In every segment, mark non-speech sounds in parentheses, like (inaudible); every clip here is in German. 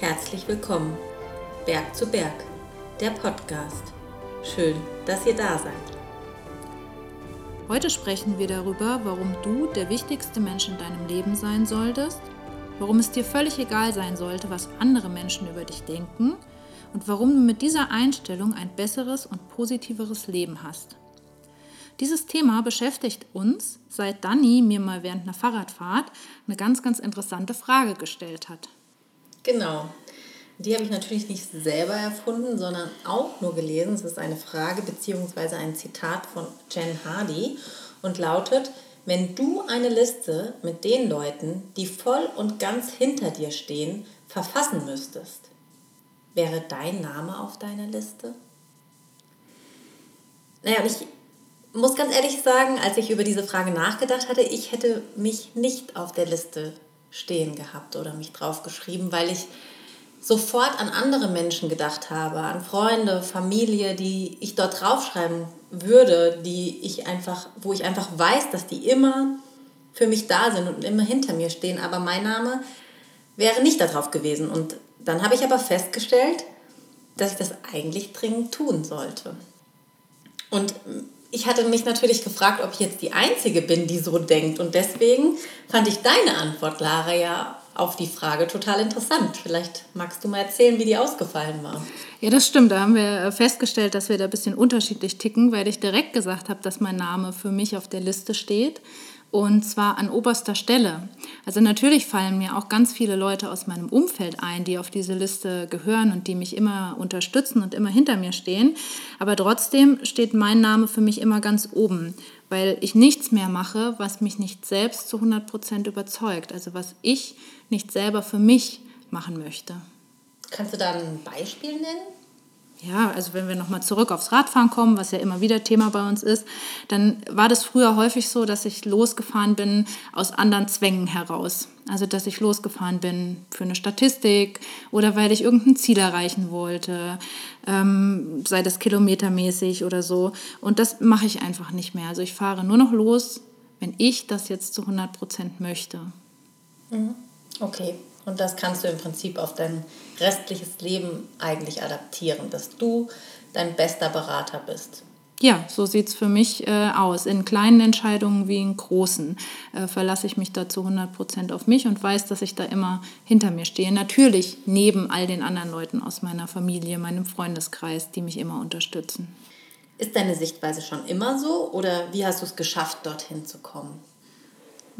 Herzlich willkommen. Berg zu Berg, der Podcast. Schön, dass ihr da seid. Heute sprechen wir darüber, warum du der wichtigste Mensch in deinem Leben sein solltest, warum es dir völlig egal sein sollte, was andere Menschen über dich denken und warum du mit dieser Einstellung ein besseres und positiveres Leben hast. Dieses Thema beschäftigt uns, seit Dani mir mal während einer Fahrradfahrt eine ganz, ganz interessante Frage gestellt hat. Genau. Die habe ich natürlich nicht selber erfunden, sondern auch nur gelesen. Es ist eine Frage bzw. ein Zitat von Jen Hardy und lautet, wenn du eine Liste mit den Leuten, die voll und ganz hinter dir stehen, verfassen müsstest, wäre dein Name auf deiner Liste? Naja, ich muss ganz ehrlich sagen, als ich über diese Frage nachgedacht hatte, ich hätte mich nicht auf der Liste stehen gehabt oder mich draufgeschrieben, weil ich sofort an andere Menschen gedacht habe, an Freunde, Familie, die ich dort draufschreiben würde, die ich einfach, wo ich einfach weiß, dass die immer für mich da sind und immer hinter mir stehen, aber mein Name wäre nicht darauf gewesen. Und dann habe ich aber festgestellt, dass ich das eigentlich dringend tun sollte. Und ich hatte mich natürlich gefragt, ob ich jetzt die Einzige bin, die so denkt. Und deswegen fand ich deine Antwort, Lara, ja auf die Frage total interessant. Vielleicht magst du mal erzählen, wie die ausgefallen war. Ja, das stimmt. Da haben wir festgestellt, dass wir da ein bisschen unterschiedlich ticken, weil ich direkt gesagt habe, dass mein Name für mich auf der Liste steht und zwar an oberster Stelle. Also natürlich fallen mir auch ganz viele Leute aus meinem Umfeld ein, die auf diese Liste gehören und die mich immer unterstützen und immer hinter mir stehen. Aber trotzdem steht mein Name für mich immer ganz oben, weil ich nichts mehr mache, was mich nicht selbst zu 100 Prozent überzeugt. Also was ich nicht selber für mich machen möchte. Kannst du da ein Beispiel nennen? Ja, also wenn wir nochmal zurück aufs Radfahren kommen, was ja immer wieder Thema bei uns ist, dann war das früher häufig so, dass ich losgefahren bin aus anderen Zwängen heraus. Also dass ich losgefahren bin für eine Statistik oder weil ich irgendein Ziel erreichen wollte, ähm, sei das kilometermäßig oder so. Und das mache ich einfach nicht mehr. Also ich fahre nur noch los, wenn ich das jetzt zu 100 Prozent möchte. Mhm. Okay. Und das kannst du im Prinzip auf dein restliches Leben eigentlich adaptieren, dass du dein bester Berater bist. Ja, so sieht es für mich äh, aus. In kleinen Entscheidungen wie in großen äh, verlasse ich mich da zu 100 Prozent auf mich und weiß, dass ich da immer hinter mir stehe. Natürlich neben all den anderen Leuten aus meiner Familie, meinem Freundeskreis, die mich immer unterstützen. Ist deine Sichtweise schon immer so oder wie hast du es geschafft, dorthin zu kommen?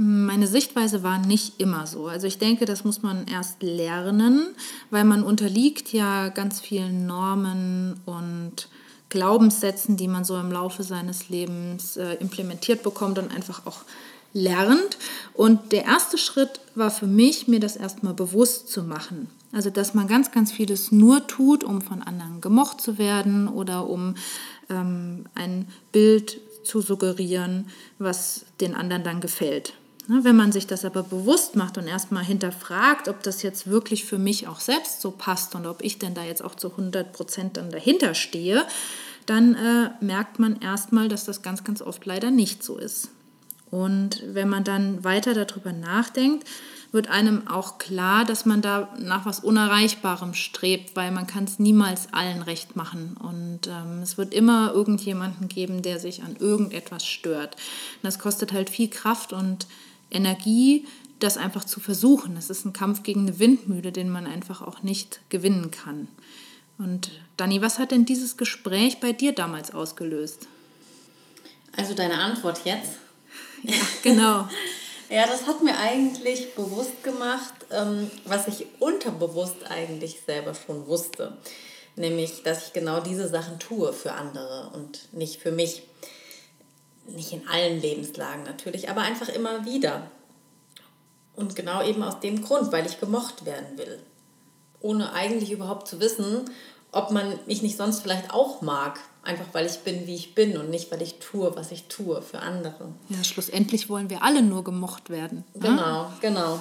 Meine Sichtweise war nicht immer so. Also ich denke, das muss man erst lernen, weil man unterliegt ja ganz vielen Normen und Glaubenssätzen, die man so im Laufe seines Lebens äh, implementiert bekommt und einfach auch lernt. Und der erste Schritt war für mich, mir das erstmal bewusst zu machen. Also, dass man ganz, ganz vieles nur tut, um von anderen gemocht zu werden oder um ähm, ein Bild zu suggerieren, was den anderen dann gefällt. Ne, wenn man sich das aber bewusst macht und erstmal hinterfragt, ob das jetzt wirklich für mich auch selbst so passt und ob ich denn da jetzt auch zu 100 Prozent dann dahinter stehe, dann äh, merkt man erstmal, dass das ganz, ganz oft leider nicht so ist. Und wenn man dann weiter darüber nachdenkt, wird einem auch klar, dass man da nach was Unerreichbarem strebt, weil man kann es niemals allen recht machen. Und ähm, es wird immer irgendjemanden geben, der sich an irgendetwas stört. Und das kostet halt viel Kraft und Energie, das einfach zu versuchen. Es ist ein Kampf gegen eine Windmühle, den man einfach auch nicht gewinnen kann. Und Dani, was hat denn dieses Gespräch bei dir damals ausgelöst? Also deine Antwort jetzt? Ja, genau. (laughs) ja, das hat mir eigentlich bewusst gemacht, ähm, was ich unterbewusst eigentlich selber schon wusste. Nämlich, dass ich genau diese Sachen tue für andere und nicht für mich nicht in allen Lebenslagen natürlich, aber einfach immer wieder. Und genau eben aus dem Grund, weil ich gemocht werden will. Ohne eigentlich überhaupt zu wissen, ob man mich nicht sonst vielleicht auch mag. Einfach weil ich bin, wie ich bin und nicht, weil ich tue, was ich tue für andere. Ja, schlussendlich wollen wir alle nur gemocht werden. Ne? Genau, genau.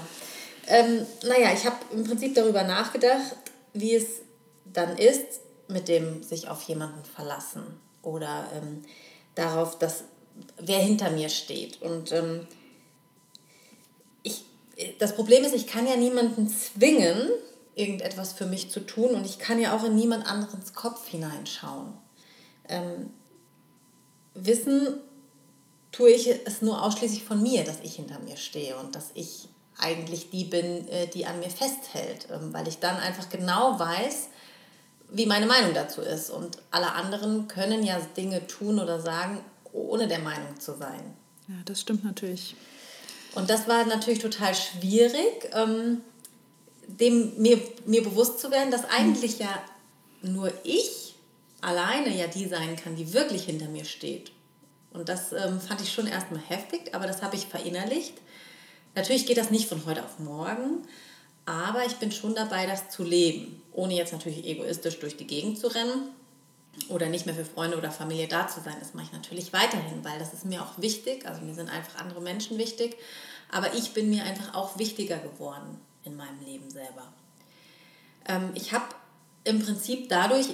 Ähm, naja, ich habe im Prinzip darüber nachgedacht, wie es dann ist, mit dem sich auf jemanden verlassen oder ähm, darauf, dass wer hinter mir steht. Und ähm, ich, das Problem ist, ich kann ja niemanden zwingen, irgendetwas für mich zu tun und ich kann ja auch in niemand anderens Kopf hineinschauen. Ähm, wissen tue ich es nur ausschließlich von mir, dass ich hinter mir stehe und dass ich eigentlich die bin, äh, die an mir festhält, ähm, weil ich dann einfach genau weiß, wie meine Meinung dazu ist. Und alle anderen können ja Dinge tun oder sagen, ohne der Meinung zu sein. Ja, das stimmt natürlich. Und das war natürlich total schwierig, ähm, dem mir, mir bewusst zu werden, dass eigentlich ja nur ich alleine ja die sein kann, die wirklich hinter mir steht. Und das ähm, fand ich schon erstmal heftig, aber das habe ich verinnerlicht. Natürlich geht das nicht von heute auf morgen, aber ich bin schon dabei, das zu leben, ohne jetzt natürlich egoistisch durch die Gegend zu rennen oder nicht mehr für Freunde oder Familie da zu sein. Das mache ich natürlich weiterhin, weil das ist mir auch wichtig. Also mir sind einfach andere Menschen wichtig, aber ich bin mir einfach auch wichtiger geworden in meinem Leben selber. Ähm, ich habe im Prinzip dadurch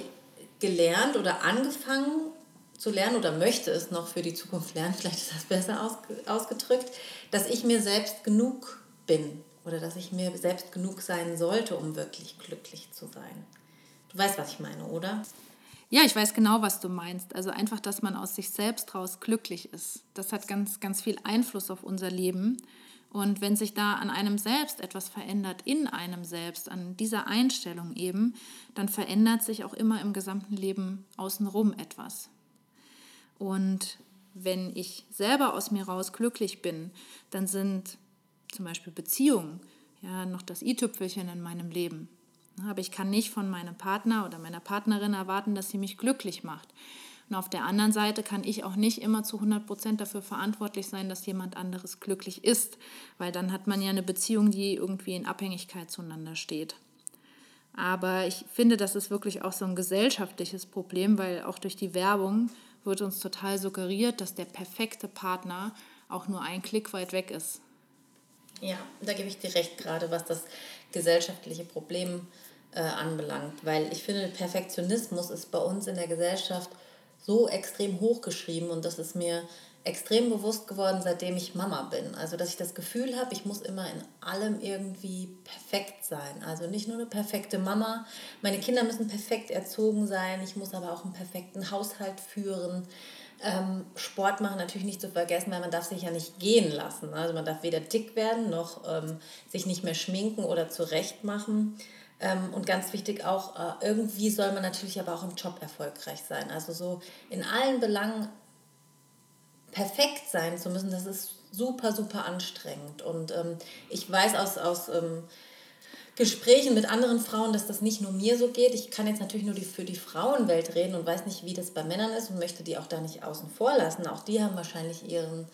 gelernt oder angefangen zu lernen oder möchte es noch für die Zukunft lernen, (laughs) vielleicht ist das besser ausgedrückt, dass ich mir selbst genug bin oder dass ich mir selbst genug sein sollte, um wirklich glücklich zu sein. Du weißt, was ich meine, oder? Ja, ich weiß genau, was du meinst. Also einfach, dass man aus sich selbst raus glücklich ist. Das hat ganz, ganz viel Einfluss auf unser Leben. Und wenn sich da an einem selbst etwas verändert, in einem selbst, an dieser Einstellung eben, dann verändert sich auch immer im gesamten Leben außenrum etwas. Und wenn ich selber aus mir raus glücklich bin, dann sind zum Beispiel Beziehungen ja noch das i-Tüpfelchen in meinem Leben. Aber ich kann nicht von meinem Partner oder meiner Partnerin erwarten, dass sie mich glücklich macht. Und auf der anderen Seite kann ich auch nicht immer zu 100 Prozent dafür verantwortlich sein, dass jemand anderes glücklich ist, weil dann hat man ja eine Beziehung, die irgendwie in Abhängigkeit zueinander steht. Aber ich finde, das ist wirklich auch so ein gesellschaftliches Problem, weil auch durch die Werbung wird uns total suggeriert, dass der perfekte Partner auch nur ein Klick weit weg ist. Ja, da gebe ich dir recht, gerade was das gesellschaftliche Problem äh, anbelangt, weil ich finde, Perfektionismus ist bei uns in der Gesellschaft so extrem hochgeschrieben und das ist mir extrem bewusst geworden, seitdem ich Mama bin. Also, dass ich das Gefühl habe, ich muss immer in allem irgendwie perfekt sein. Also nicht nur eine perfekte Mama, meine Kinder müssen perfekt erzogen sein, ich muss aber auch einen perfekten Haushalt führen. Ähm, Sport machen natürlich nicht zu vergessen, weil man darf sich ja nicht gehen lassen. Also man darf weder dick werden, noch ähm, sich nicht mehr schminken oder zurecht machen. Ähm, und ganz wichtig auch, äh, irgendwie soll man natürlich aber auch im Job erfolgreich sein. Also so in allen Belangen perfekt sein zu müssen, das ist super, super anstrengend. Und ähm, ich weiß aus, aus ähm, Gesprächen mit anderen Frauen, dass das nicht nur mir so geht. Ich kann jetzt natürlich nur die, für die Frauenwelt reden und weiß nicht, wie das bei Männern ist und möchte die auch da nicht außen vor lassen. Auch die haben wahrscheinlich ihren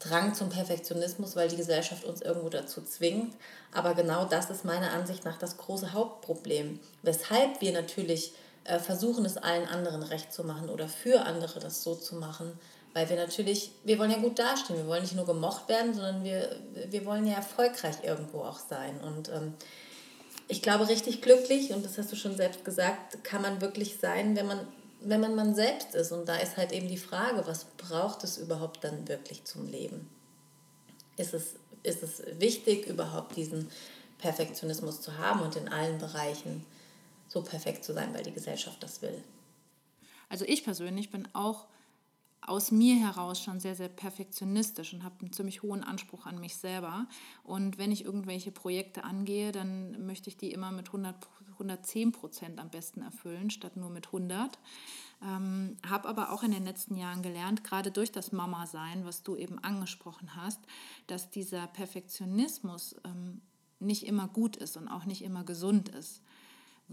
Drang zum Perfektionismus, weil die Gesellschaft uns irgendwo dazu zwingt. Aber genau das ist meiner Ansicht nach das große Hauptproblem, weshalb wir natürlich äh, versuchen, es allen anderen recht zu machen oder für andere das so zu machen, weil wir natürlich, wir wollen ja gut dastehen, wir wollen nicht nur gemocht werden, sondern wir, wir wollen ja erfolgreich irgendwo auch sein. Und ähm, ich glaube, richtig glücklich, und das hast du schon selbst gesagt, kann man wirklich sein, wenn man, wenn man man selbst ist. Und da ist halt eben die Frage, was braucht es überhaupt dann wirklich zum Leben? Ist es, ist es wichtig, überhaupt diesen Perfektionismus zu haben und in allen Bereichen so perfekt zu sein, weil die Gesellschaft das will? Also ich persönlich bin auch aus mir heraus schon sehr, sehr perfektionistisch und habe einen ziemlich hohen Anspruch an mich selber. Und wenn ich irgendwelche Projekte angehe, dann möchte ich die immer mit 100, 110 Prozent am besten erfüllen, statt nur mit 100. Ähm, habe aber auch in den letzten Jahren gelernt, gerade durch das Mama-Sein, was du eben angesprochen hast, dass dieser Perfektionismus ähm, nicht immer gut ist und auch nicht immer gesund ist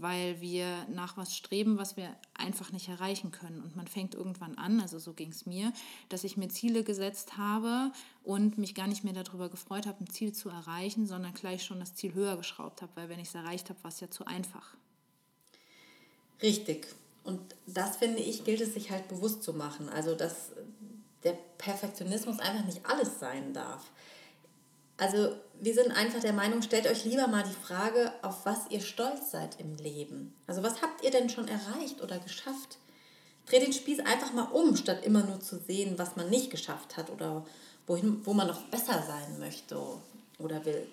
weil wir nach was streben, was wir einfach nicht erreichen können. Und man fängt irgendwann an, also so ging es mir, dass ich mir Ziele gesetzt habe und mich gar nicht mehr darüber gefreut habe, ein Ziel zu erreichen, sondern gleich schon das Ziel höher geschraubt habe, weil wenn ich es erreicht habe, war es ja zu einfach. Richtig. Und das finde ich, gilt es sich halt bewusst zu machen. Also, dass der Perfektionismus einfach nicht alles sein darf. Also wir sind einfach der Meinung, stellt euch lieber mal die Frage, auf was ihr stolz seid im Leben. Also was habt ihr denn schon erreicht oder geschafft? Dreht den Spieß einfach mal um, statt immer nur zu sehen, was man nicht geschafft hat oder wohin, wo man noch besser sein möchte oder will.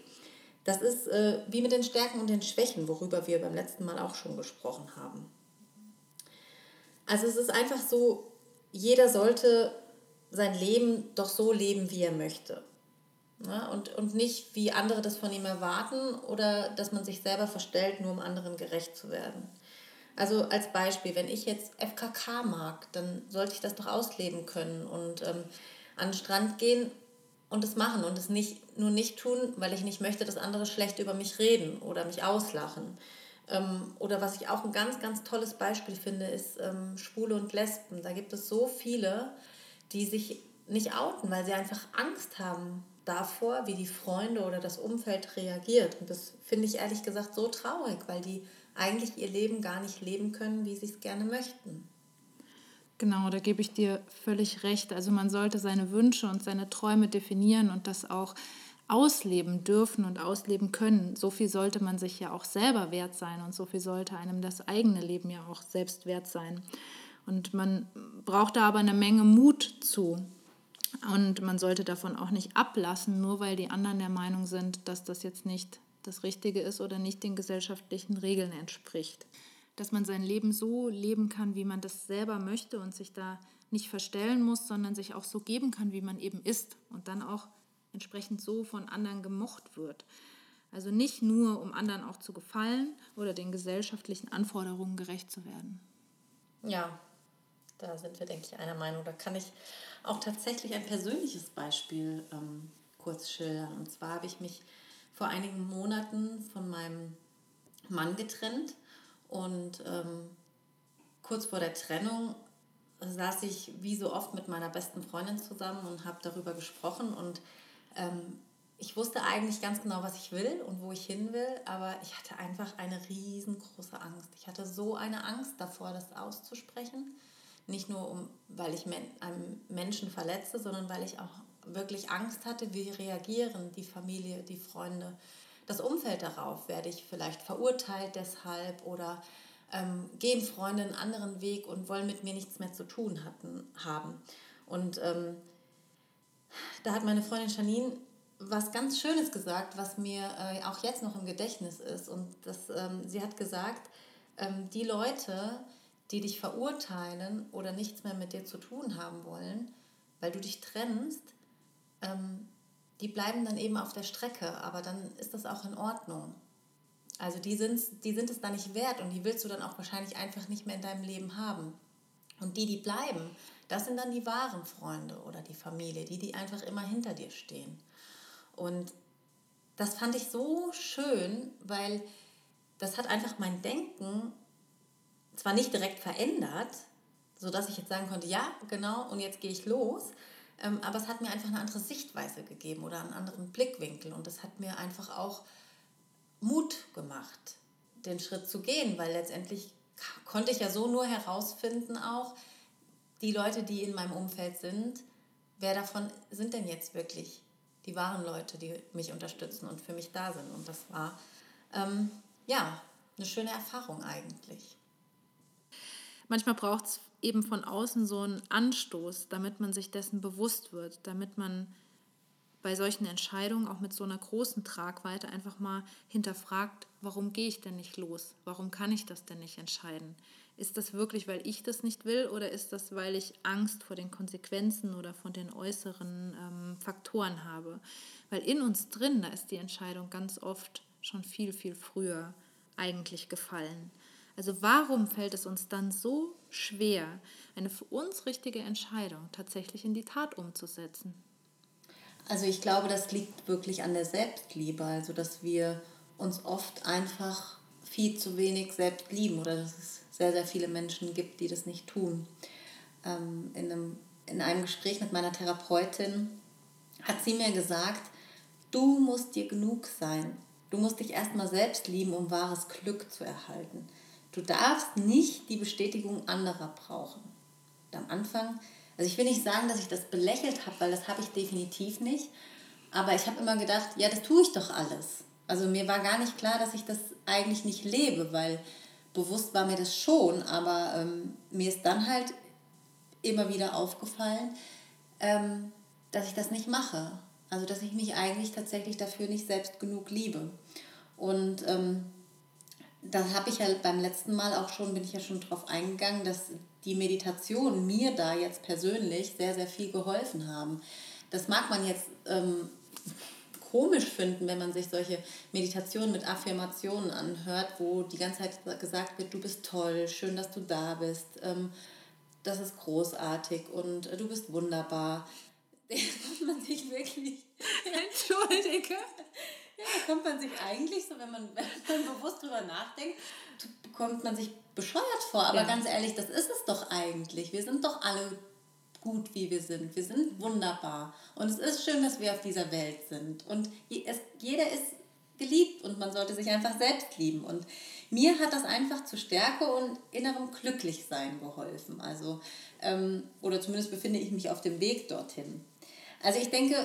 Das ist äh, wie mit den Stärken und den Schwächen, worüber wir beim letzten Mal auch schon gesprochen haben. Also es ist einfach so, jeder sollte sein Leben doch so leben, wie er möchte. Ja, und, und nicht, wie andere das von ihm erwarten oder dass man sich selber verstellt, nur um anderen gerecht zu werden. Also als Beispiel, wenn ich jetzt FKK mag, dann sollte ich das doch ausleben können und ähm, an den Strand gehen und es machen und es nicht, nur nicht tun, weil ich nicht möchte, dass andere schlecht über mich reden oder mich auslachen. Ähm, oder was ich auch ein ganz, ganz tolles Beispiel finde, ist ähm, Schwule und Lesben. Da gibt es so viele, die sich nicht outen, weil sie einfach Angst haben davor, wie die Freunde oder das Umfeld reagiert. Und das finde ich ehrlich gesagt so traurig, weil die eigentlich ihr Leben gar nicht leben können, wie sie es gerne möchten. Genau, da gebe ich dir völlig recht. Also man sollte seine Wünsche und seine Träume definieren und das auch ausleben dürfen und ausleben können. So viel sollte man sich ja auch selber wert sein und so viel sollte einem das eigene Leben ja auch selbst wert sein. Und man braucht da aber eine Menge Mut zu. Und man sollte davon auch nicht ablassen, nur weil die anderen der Meinung sind, dass das jetzt nicht das Richtige ist oder nicht den gesellschaftlichen Regeln entspricht. Dass man sein Leben so leben kann, wie man das selber möchte und sich da nicht verstellen muss, sondern sich auch so geben kann, wie man eben ist und dann auch entsprechend so von anderen gemocht wird. Also nicht nur, um anderen auch zu gefallen oder den gesellschaftlichen Anforderungen gerecht zu werden. Ja, da sind wir, denke ich, einer Meinung. Da kann ich auch tatsächlich ein persönliches Beispiel ähm, kurz schildern. Und zwar habe ich mich vor einigen Monaten von meinem Mann getrennt und ähm, kurz vor der Trennung saß ich wie so oft mit meiner besten Freundin zusammen und habe darüber gesprochen und ähm, ich wusste eigentlich ganz genau, was ich will und wo ich hin will, aber ich hatte einfach eine riesengroße Angst. Ich hatte so eine Angst davor, das auszusprechen. Nicht nur, um, weil ich einen Menschen verletze, sondern weil ich auch wirklich Angst hatte, wie reagieren die Familie, die Freunde, das Umfeld darauf. Werde ich vielleicht verurteilt deshalb oder ähm, gehen Freunde einen anderen Weg und wollen mit mir nichts mehr zu tun hatten, haben. Und ähm, da hat meine Freundin Janine was ganz Schönes gesagt, was mir äh, auch jetzt noch im Gedächtnis ist. Und das, ähm, sie hat gesagt, ähm, die Leute, die dich verurteilen oder nichts mehr mit dir zu tun haben wollen, weil du dich trennst, ähm, die bleiben dann eben auf der Strecke, aber dann ist das auch in Ordnung. Also die, die sind es dann nicht wert und die willst du dann auch wahrscheinlich einfach nicht mehr in deinem Leben haben. Und die, die bleiben, das sind dann die wahren Freunde oder die Familie, die, die einfach immer hinter dir stehen. Und das fand ich so schön, weil das hat einfach mein Denken zwar nicht direkt verändert, sodass ich jetzt sagen konnte, ja, genau, und jetzt gehe ich los, ähm, aber es hat mir einfach eine andere Sichtweise gegeben oder einen anderen Blickwinkel und es hat mir einfach auch Mut gemacht, den Schritt zu gehen, weil letztendlich konnte ich ja so nur herausfinden auch, die Leute, die in meinem Umfeld sind, wer davon sind denn jetzt wirklich die wahren Leute, die mich unterstützen und für mich da sind. Und das war ähm, ja eine schöne Erfahrung eigentlich. Manchmal braucht es eben von außen so einen Anstoß, damit man sich dessen bewusst wird, damit man bei solchen Entscheidungen auch mit so einer großen Tragweite einfach mal hinterfragt, warum gehe ich denn nicht los? Warum kann ich das denn nicht entscheiden? Ist das wirklich, weil ich das nicht will oder ist das, weil ich Angst vor den Konsequenzen oder von den äußeren ähm, Faktoren habe? Weil in uns drin, da ist die Entscheidung ganz oft schon viel, viel früher eigentlich gefallen. Also warum fällt es uns dann so schwer, eine für uns richtige Entscheidung tatsächlich in die Tat umzusetzen? Also ich glaube, das liegt wirklich an der Selbstliebe, also dass wir uns oft einfach viel zu wenig selbst lieben oder dass es sehr, sehr viele Menschen gibt, die das nicht tun. Ähm, in, einem, in einem Gespräch mit meiner Therapeutin hat sie mir gesagt, du musst dir genug sein. Du musst dich erstmal selbst lieben, um wahres Glück zu erhalten. Du darfst nicht die Bestätigung anderer brauchen. Und am Anfang also ich will nicht sagen, dass ich das belächelt habe, weil das habe ich definitiv nicht. Aber ich habe immer gedacht, ja, das tue ich doch alles. Also mir war gar nicht klar, dass ich das eigentlich nicht lebe, weil bewusst war mir das schon, aber ähm, mir ist dann halt immer wieder aufgefallen, ähm, dass ich das nicht mache. Also dass ich mich eigentlich tatsächlich dafür nicht selbst genug liebe. Und ähm, da habe ich ja beim letzten Mal auch schon, bin ich ja schon drauf eingegangen, dass die Meditationen mir da jetzt persönlich sehr, sehr viel geholfen haben. Das mag man jetzt ähm, komisch finden, wenn man sich solche Meditationen mit Affirmationen anhört, wo die ganze Zeit gesagt wird, du bist toll, schön, dass du da bist, ähm, das ist großartig und äh, du bist wunderbar. (laughs) Da kommt man sich wirklich... Entschuldige. (laughs) Kommt man sich eigentlich so, wenn man, (laughs) wenn man bewusst drüber nachdenkt, kommt man sich bescheuert vor. Aber ja. ganz ehrlich, das ist es doch eigentlich. Wir sind doch alle gut, wie wir sind. Wir sind wunderbar. Und es ist schön, dass wir auf dieser Welt sind. Und es, jeder ist geliebt und man sollte sich einfach selbst lieben. Und mir hat das einfach zu Stärke und innerem Glücklichsein geholfen. Also, ähm, oder zumindest befinde ich mich auf dem Weg dorthin. Also ich denke,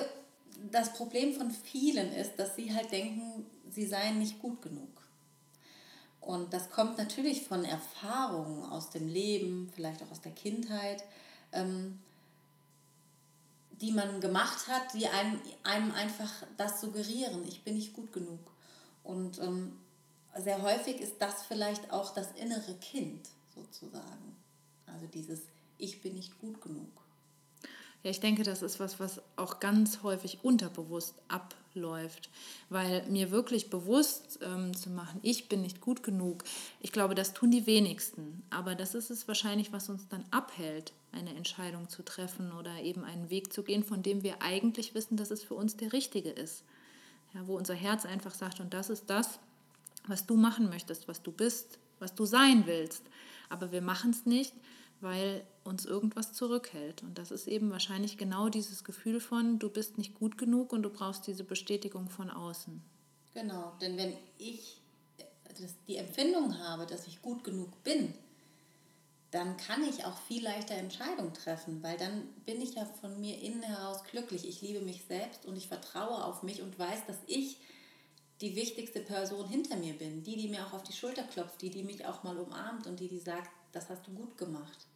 das Problem von vielen ist, dass sie halt denken, sie seien nicht gut genug. Und das kommt natürlich von Erfahrungen aus dem Leben, vielleicht auch aus der Kindheit. Ähm, die man gemacht hat, die einem, einem einfach das suggerieren, ich bin nicht gut genug. Und ähm, sehr häufig ist das vielleicht auch das innere Kind sozusagen. Also dieses Ich bin nicht gut genug. Ja, ich denke, das ist was, was auch ganz häufig unterbewusst abläuft, weil mir wirklich bewusst ähm, zu machen, ich bin nicht gut genug, ich glaube, das tun die wenigsten. Aber das ist es wahrscheinlich, was uns dann abhält, eine Entscheidung zu treffen oder eben einen Weg zu gehen, von dem wir eigentlich wissen, dass es für uns der richtige ist. Ja, wo unser Herz einfach sagt, und das ist das, was du machen möchtest, was du bist, was du sein willst. Aber wir machen es nicht, weil uns irgendwas zurückhält. Und das ist eben wahrscheinlich genau dieses Gefühl von, du bist nicht gut genug und du brauchst diese Bestätigung von außen. Genau, denn wenn ich die Empfindung habe, dass ich gut genug bin, dann kann ich auch viel leichter Entscheidungen treffen, weil dann bin ich ja von mir innen heraus glücklich. Ich liebe mich selbst und ich vertraue auf mich und weiß, dass ich die wichtigste Person hinter mir bin. Die, die mir auch auf die Schulter klopft, die, die mich auch mal umarmt und die, die sagt, das hast du gut gemacht.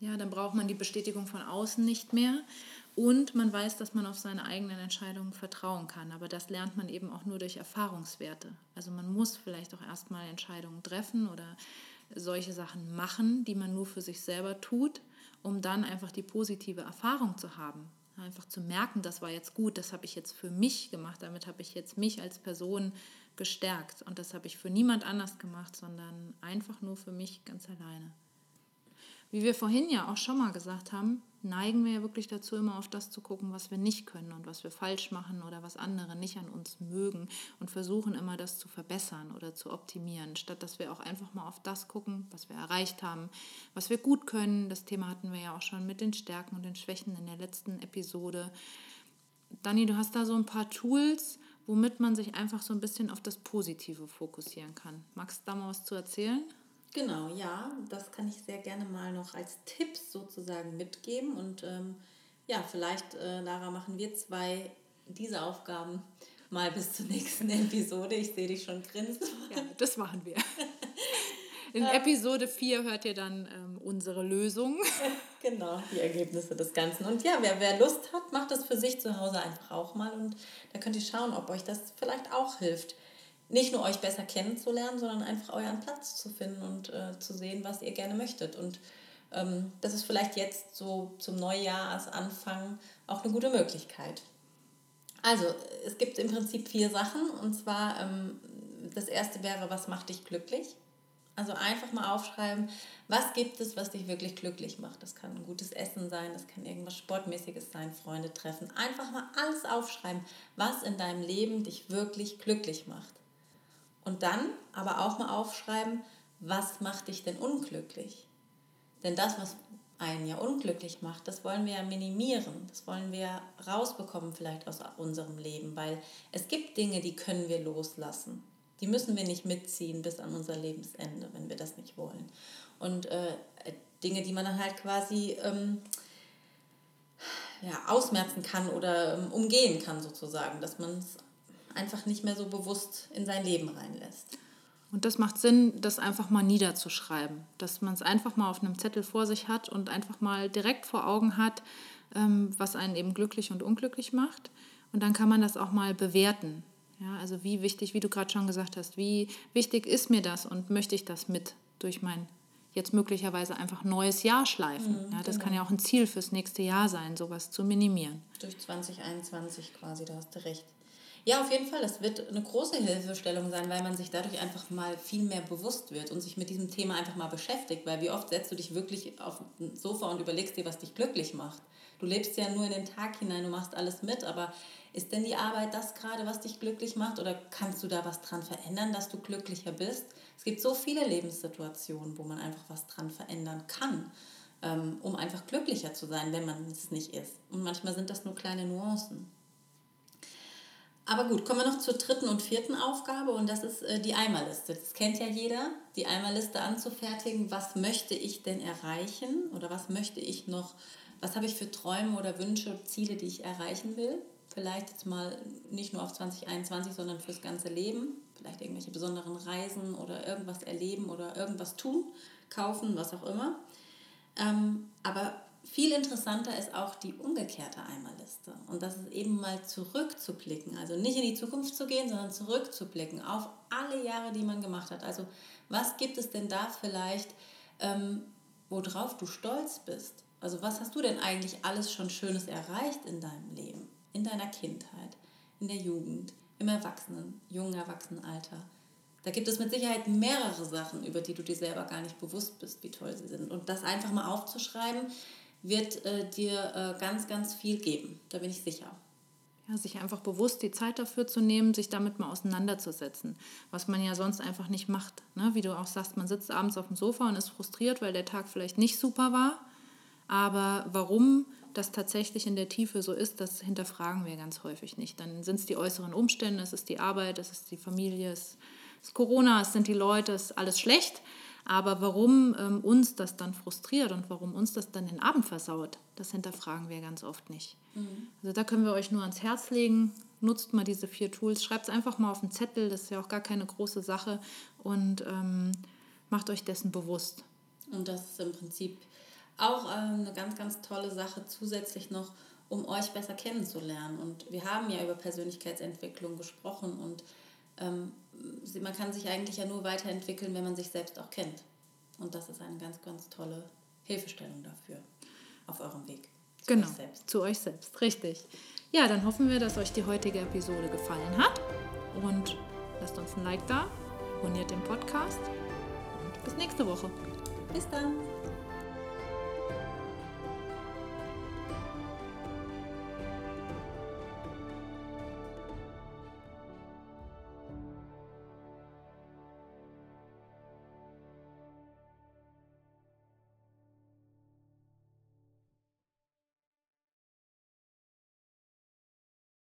Ja, dann braucht man die Bestätigung von außen nicht mehr und man weiß, dass man auf seine eigenen Entscheidungen vertrauen kann. Aber das lernt man eben auch nur durch Erfahrungswerte. Also man muss vielleicht auch erstmal Entscheidungen treffen oder solche Sachen machen, die man nur für sich selber tut, um dann einfach die positive Erfahrung zu haben. Einfach zu merken, das war jetzt gut, das habe ich jetzt für mich gemacht, damit habe ich jetzt mich als Person gestärkt. Und das habe ich für niemand anders gemacht, sondern einfach nur für mich ganz alleine. Wie wir vorhin ja auch schon mal gesagt haben, neigen wir ja wirklich dazu, immer auf das zu gucken, was wir nicht können und was wir falsch machen oder was andere nicht an uns mögen und versuchen immer das zu verbessern oder zu optimieren, statt dass wir auch einfach mal auf das gucken, was wir erreicht haben, was wir gut können. Das Thema hatten wir ja auch schon mit den Stärken und den Schwächen in der letzten Episode. Dani, du hast da so ein paar Tools, womit man sich einfach so ein bisschen auf das Positive fokussieren kann. Magst du da mal was zu erzählen? Genau, ja, das kann ich sehr gerne mal noch als Tipps sozusagen mitgeben. Und ähm, ja, vielleicht, äh, Lara, machen wir zwei diese Aufgaben mal bis zur nächsten (laughs) Episode. Ich sehe dich schon grinsen. Ja, das machen wir. (laughs) In Episode 4 hört ihr dann ähm, unsere Lösung. (laughs) Genau, die Ergebnisse des Ganzen. Und ja, wer, wer Lust hat, macht das für sich zu Hause einfach auch mal. Und da könnt ihr schauen, ob euch das vielleicht auch hilft nicht nur euch besser kennenzulernen, sondern einfach euren Platz zu finden und äh, zu sehen, was ihr gerne möchtet. Und ähm, das ist vielleicht jetzt so zum Neujahresanfang auch eine gute Möglichkeit. Also, es gibt im Prinzip vier Sachen. Und zwar, ähm, das erste wäre, was macht dich glücklich? Also einfach mal aufschreiben, was gibt es, was dich wirklich glücklich macht. Das kann ein gutes Essen sein, das kann irgendwas Sportmäßiges sein, Freunde treffen. Einfach mal alles aufschreiben, was in deinem Leben dich wirklich glücklich macht. Und dann aber auch mal aufschreiben, was macht dich denn unglücklich? Denn das, was einen ja unglücklich macht, das wollen wir ja minimieren, das wollen wir rausbekommen vielleicht aus unserem Leben, weil es gibt Dinge, die können wir loslassen. Die müssen wir nicht mitziehen bis an unser Lebensende, wenn wir das nicht wollen. Und äh, Dinge, die man dann halt quasi ähm, ja, ausmerzen kann oder ähm, umgehen kann sozusagen, dass man es einfach nicht mehr so bewusst in sein Leben reinlässt. Und das macht Sinn, das einfach mal niederzuschreiben, dass man es einfach mal auf einem Zettel vor sich hat und einfach mal direkt vor Augen hat, ähm, was einen eben glücklich und unglücklich macht. Und dann kann man das auch mal bewerten. Ja, also wie wichtig, wie du gerade schon gesagt hast, wie wichtig ist mir das und möchte ich das mit durch mein jetzt möglicherweise einfach neues Jahr schleifen. Mhm, ja, das genau. kann ja auch ein Ziel fürs nächste Jahr sein, sowas zu minimieren. Durch 2021 quasi, da hast du recht. Ja, auf jeden Fall. Das wird eine große Hilfestellung sein, weil man sich dadurch einfach mal viel mehr bewusst wird und sich mit diesem Thema einfach mal beschäftigt. Weil wie oft setzt du dich wirklich auf ein Sofa und überlegst dir, was dich glücklich macht? Du lebst ja nur in den Tag hinein, du machst alles mit, aber ist denn die Arbeit das gerade, was dich glücklich macht? Oder kannst du da was dran verändern, dass du glücklicher bist? Es gibt so viele Lebenssituationen, wo man einfach was dran verändern kann, ähm, um einfach glücklicher zu sein, wenn man es nicht ist. Und manchmal sind das nur kleine Nuancen. Aber gut, kommen wir noch zur dritten und vierten Aufgabe und das ist äh, die Eimerliste. Das kennt ja jeder, die Eimerliste anzufertigen. Was möchte ich denn erreichen oder was möchte ich noch, was habe ich für Träume oder Wünsche, Ziele, die ich erreichen will? Vielleicht jetzt mal nicht nur auf 2021, sondern fürs ganze Leben. Vielleicht irgendwelche besonderen Reisen oder irgendwas erleben oder irgendwas tun, kaufen, was auch immer. Ähm, aber viel interessanter ist auch die umgekehrte Eimerliste. Und das ist eben mal zurückzublicken. Also nicht in die Zukunft zu gehen, sondern zurückzublicken auf alle Jahre, die man gemacht hat. Also was gibt es denn da vielleicht, ähm, worauf du stolz bist? Also was hast du denn eigentlich alles schon Schönes erreicht in deinem Leben, in deiner Kindheit, in der Jugend, im Erwachsenen, jungen Erwachsenenalter? Da gibt es mit Sicherheit mehrere Sachen, über die du dir selber gar nicht bewusst bist, wie toll sie sind. Und das einfach mal aufzuschreiben, wird äh, dir äh, ganz, ganz viel geben. Da bin ich sicher. Ja, sich einfach bewusst die Zeit dafür zu nehmen, sich damit mal auseinanderzusetzen, was man ja sonst einfach nicht macht. Ne? Wie du auch sagst, man sitzt abends auf dem Sofa und ist frustriert, weil der Tag vielleicht nicht super war. Aber warum das tatsächlich in der Tiefe so ist, das hinterfragen wir ganz häufig nicht. Dann sind es die äußeren Umstände, es ist die Arbeit, es ist die Familie, es ist Corona, es sind die Leute, es ist alles schlecht. Aber warum ähm, uns das dann frustriert und warum uns das dann den Abend versaut, das hinterfragen wir ganz oft nicht. Mhm. Also da können wir euch nur ans Herz legen. Nutzt mal diese vier Tools, schreibt es einfach mal auf den Zettel, das ist ja auch gar keine große Sache und ähm, macht euch dessen bewusst. Und das ist im Prinzip auch ähm, eine ganz, ganz tolle Sache zusätzlich noch, um euch besser kennenzulernen. Und wir haben ja über Persönlichkeitsentwicklung gesprochen und ähm, man kann sich eigentlich ja nur weiterentwickeln, wenn man sich selbst auch kennt. Und das ist eine ganz, ganz tolle Hilfestellung dafür auf eurem Weg. Zu genau, euch selbst. zu euch selbst, richtig. Ja, dann hoffen wir, dass euch die heutige Episode gefallen hat. Und lasst uns ein Like da, abonniert den Podcast und bis nächste Woche. Bis dann.